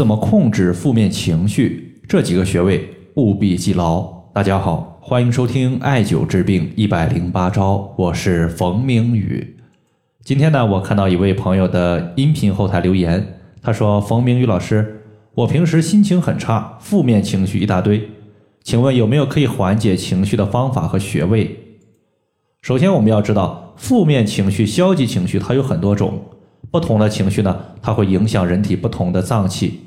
怎么控制负面情绪？这几个穴位务必记牢。大家好，欢迎收听艾灸治病一百零八招，我是冯明宇。今天呢，我看到一位朋友的音频后台留言，他说：“冯明宇老师，我平时心情很差，负面情绪一大堆，请问有没有可以缓解情绪的方法和穴位？”首先，我们要知道，负面情绪、消极情绪它有很多种。不同的情绪呢，它会影响人体不同的脏器。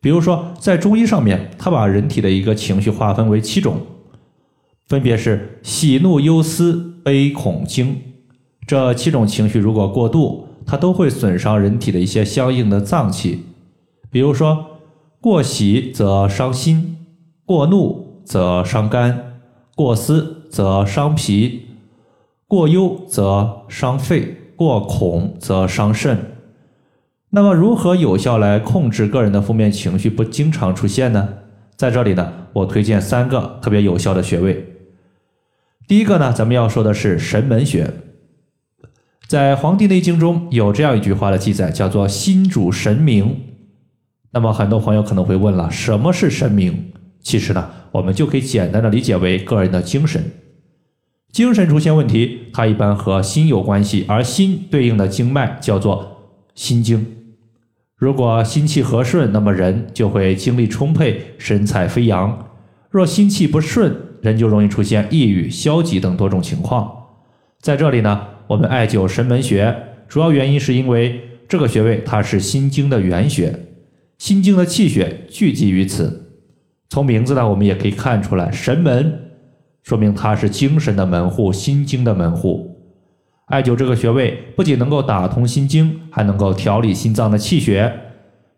比如说，在中医上面，它把人体的一个情绪划分为七种，分别是喜怒忧思悲恐惊。这七种情绪如果过度，它都会损伤人体的一些相应的脏器。比如说，过喜则伤心，过怒则伤肝，过思则伤脾，过忧则伤肺。过恐则伤肾。那么，如何有效来控制个人的负面情绪不经常出现呢？在这里呢，我推荐三个特别有效的穴位。第一个呢，咱们要说的是神门穴。在《黄帝内经》中有这样一句话的记载，叫做“心主神明”。那么，很多朋友可能会问了，什么是神明？其实呢，我们就可以简单的理解为个人的精神。精神出现问题，它一般和心有关系，而心对应的经脉叫做心经。如果心气和顺，那么人就会精力充沛，神采飞扬；若心气不顺，人就容易出现抑郁、消极等多种情况。在这里呢，我们艾灸神门穴，主要原因是因为这个穴位它是心经的原穴，心经的气血聚集于此。从名字呢，我们也可以看出来，神门。说明它是精神的门户，心经的门户。艾灸这个穴位不仅能够打通心经，还能够调理心脏的气血。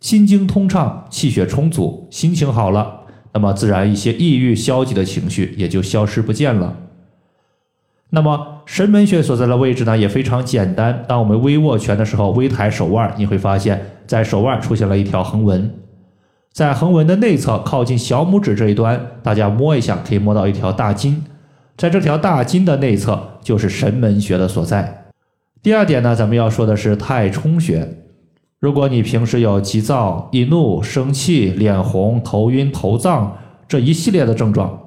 心经通畅，气血充足，心情好了，那么自然一些抑郁、消极的情绪也就消失不见了。那么神门穴所在的位置呢，也非常简单。当我们微握拳的时候，微抬手腕，你会发现在手腕出现了一条横纹。在横纹的内侧，靠近小拇指这一端，大家摸一下，可以摸到一条大筋。在这条大筋的内侧，就是神门穴的所在。第二点呢，咱们要说的是太冲穴。如果你平时有急躁、易怒、生气、脸红、头晕、头胀这一系列的症状，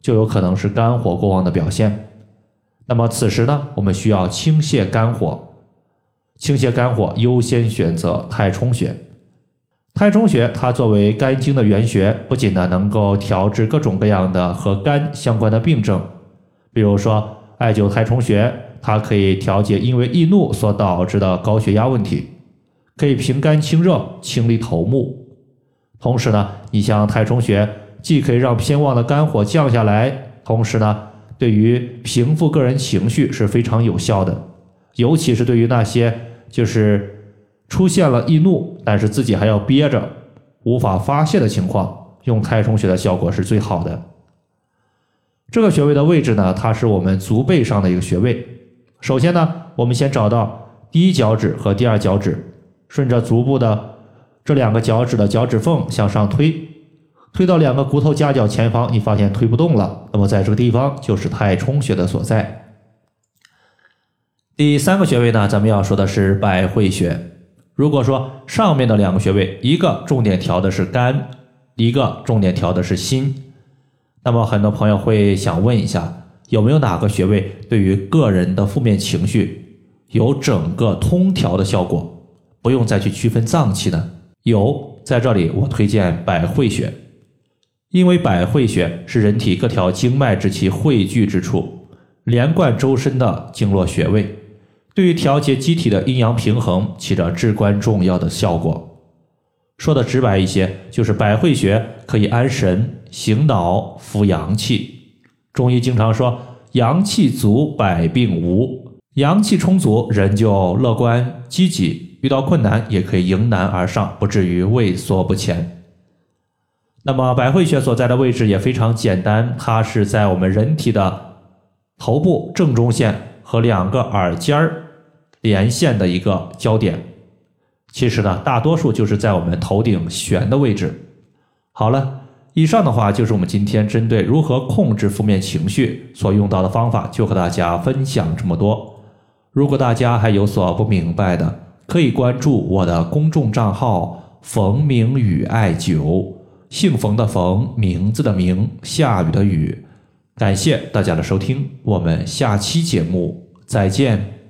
就有可能是肝火过旺的表现。那么此时呢，我们需要清泻肝火。清泻肝火，优先选择太冲穴。太冲穴，它作为肝经的原穴，不仅呢能够调治各种各样的和肝相关的病症，比如说艾灸太冲穴，它可以调节因为易怒所导致的高血压问题，可以平肝清热、清理头目。同时呢，你像太冲穴，既可以让偏旺的肝火降下来，同时呢，对于平复个人情绪是非常有效的，尤其是对于那些就是。出现了易怒，但是自己还要憋着，无法发泄的情况，用太冲穴的效果是最好的。这个穴位的位置呢，它是我们足背上的一个穴位。首先呢，我们先找到第一脚趾和第二脚趾，顺着足部的这两个脚趾的脚趾缝向上推，推到两个骨头夹角前方，你发现推不动了，那么在这个地方就是太冲穴的所在。第三个穴位呢，咱们要说的是百会穴。如果说上面的两个穴位，一个重点调的是肝，一个重点调的是心，那么很多朋友会想问一下，有没有哪个穴位对于个人的负面情绪有整个通调的效果，不用再去区分脏器呢？有，在这里我推荐百会穴，因为百会穴是人体各条经脉之气汇聚之处，连贯周身的经络穴位。对于调节机体的阴阳平衡起着至关重要的效果。说的直白一些，就是百会穴可以安神、醒脑、扶阳气。中医经常说，阳气足，百病无。阳气充足，人就乐观积极，遇到困难也可以迎难而上，不至于畏缩不前。那么，百会穴所在的位置也非常简单，它是在我们人体的头部正中线。和两个耳尖儿连线的一个焦点，其实呢，大多数就是在我们头顶悬的位置。好了，以上的话就是我们今天针对如何控制负面情绪所用到的方法，就和大家分享这么多。如果大家还有所不明白的，可以关注我的公众账号冯明宇艾灸，姓冯的冯，名字的名，下雨的雨。感谢大家的收听，我们下期节目再见。